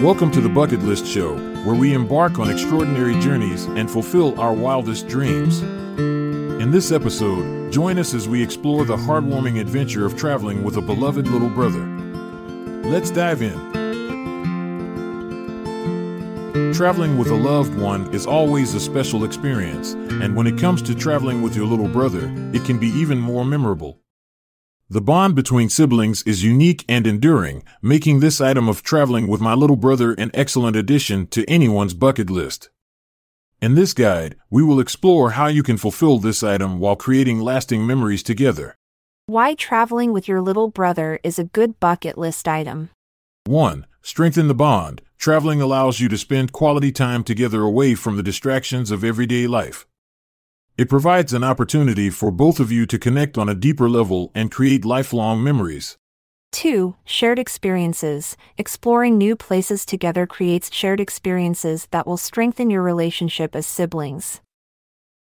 Welcome to the Bucket List Show, where we embark on extraordinary journeys and fulfill our wildest dreams. In this episode, join us as we explore the heartwarming adventure of traveling with a beloved little brother. Let's dive in. Traveling with a loved one is always a special experience, and when it comes to traveling with your little brother, it can be even more memorable. The bond between siblings is unique and enduring, making this item of traveling with my little brother an excellent addition to anyone's bucket list. In this guide, we will explore how you can fulfill this item while creating lasting memories together. Why traveling with your little brother is a good bucket list item. 1. Strengthen the bond. Traveling allows you to spend quality time together away from the distractions of everyday life. It provides an opportunity for both of you to connect on a deeper level and create lifelong memories. 2. Shared experiences. Exploring new places together creates shared experiences that will strengthen your relationship as siblings.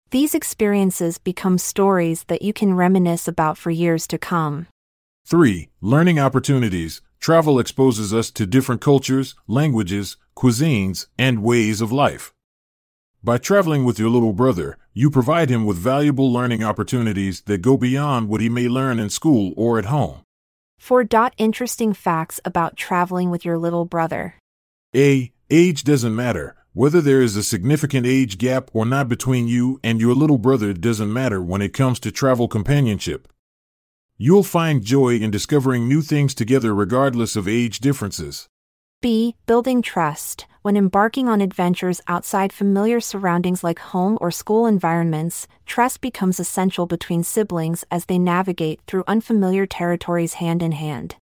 These experiences become stories that you can reminisce about for years to come. 3. Learning opportunities. Travel exposes us to different cultures, languages, cuisines, and ways of life. By traveling with your little brother, you provide him with valuable learning opportunities that go beyond what he may learn in school or at home. 4. Interesting facts about traveling with your little brother. A. Age doesn't matter. Whether there is a significant age gap or not between you and your little brother doesn't matter when it comes to travel companionship. You'll find joy in discovering new things together regardless of age differences. B. Building trust. When embarking on adventures outside familiar surroundings like home or school environments, trust becomes essential between siblings as they navigate through unfamiliar territories hand in hand.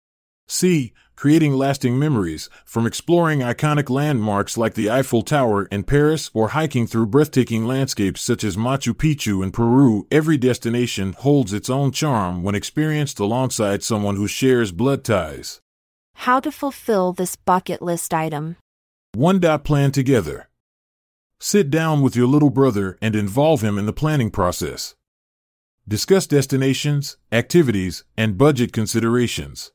C. Creating lasting memories. From exploring iconic landmarks like the Eiffel Tower in Paris or hiking through breathtaking landscapes such as Machu Picchu in Peru, every destination holds its own charm when experienced alongside someone who shares blood ties. How to fulfill this bucket list item. 1. dot Plan together. Sit down with your little brother and involve him in the planning process. Discuss destinations, activities, and budget considerations.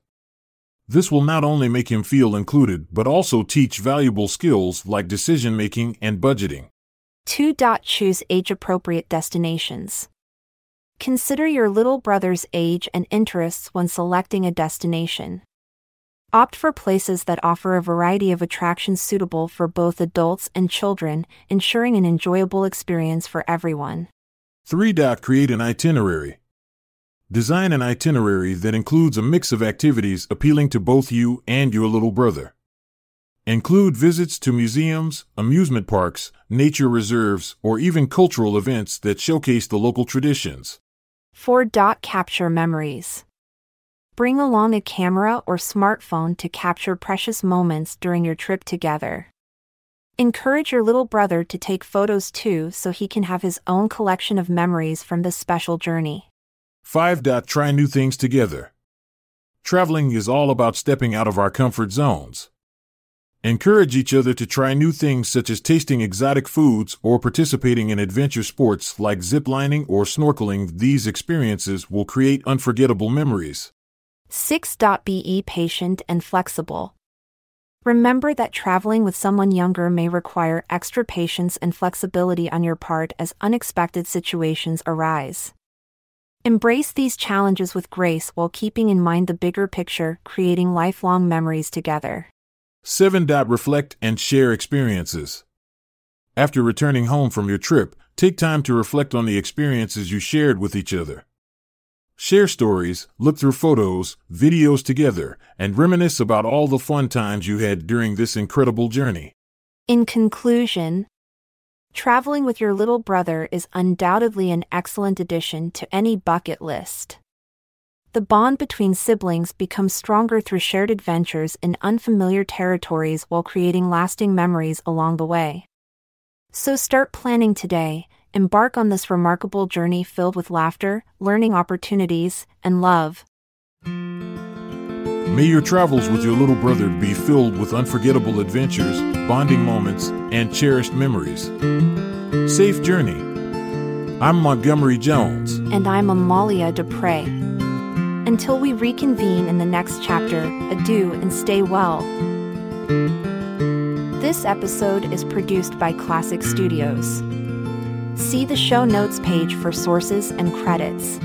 This will not only make him feel included, but also teach valuable skills like decision making and budgeting. 2. dot Choose age appropriate destinations. Consider your little brother's age and interests when selecting a destination. Opt for places that offer a variety of attractions suitable for both adults and children, ensuring an enjoyable experience for everyone. 3. Create an itinerary. Design an itinerary that includes a mix of activities appealing to both you and your little brother. Include visits to museums, amusement parks, nature reserves, or even cultural events that showcase the local traditions. 4. Capture memories. Bring along a camera or smartphone to capture precious moments during your trip together. Encourage your little brother to take photos too so he can have his own collection of memories from this special journey. 5. Try new things together. Traveling is all about stepping out of our comfort zones. Encourage each other to try new things such as tasting exotic foods or participating in adventure sports like ziplining or snorkeling. These experiences will create unforgettable memories. 6. Be patient and flexible. Remember that traveling with someone younger may require extra patience and flexibility on your part as unexpected situations arise. Embrace these challenges with grace while keeping in mind the bigger picture, creating lifelong memories together. 7. Reflect and share experiences. After returning home from your trip, take time to reflect on the experiences you shared with each other. Share stories, look through photos, videos together, and reminisce about all the fun times you had during this incredible journey. In conclusion, traveling with your little brother is undoubtedly an excellent addition to any bucket list. The bond between siblings becomes stronger through shared adventures in unfamiliar territories while creating lasting memories along the way. So start planning today embark on this remarkable journey filled with laughter, learning opportunities, and love. May your travels with your little brother be filled with unforgettable adventures, bonding moments, and cherished memories. Safe journey. I'm Montgomery Jones. And I'm Amalia Dupre. Until we reconvene in the next chapter, adieu and stay well. This episode is produced by Klassic Studios. See the show notes page for sources and credits.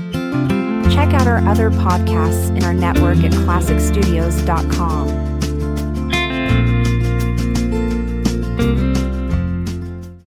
Check out our other podcasts in our network at klassicstudios.com.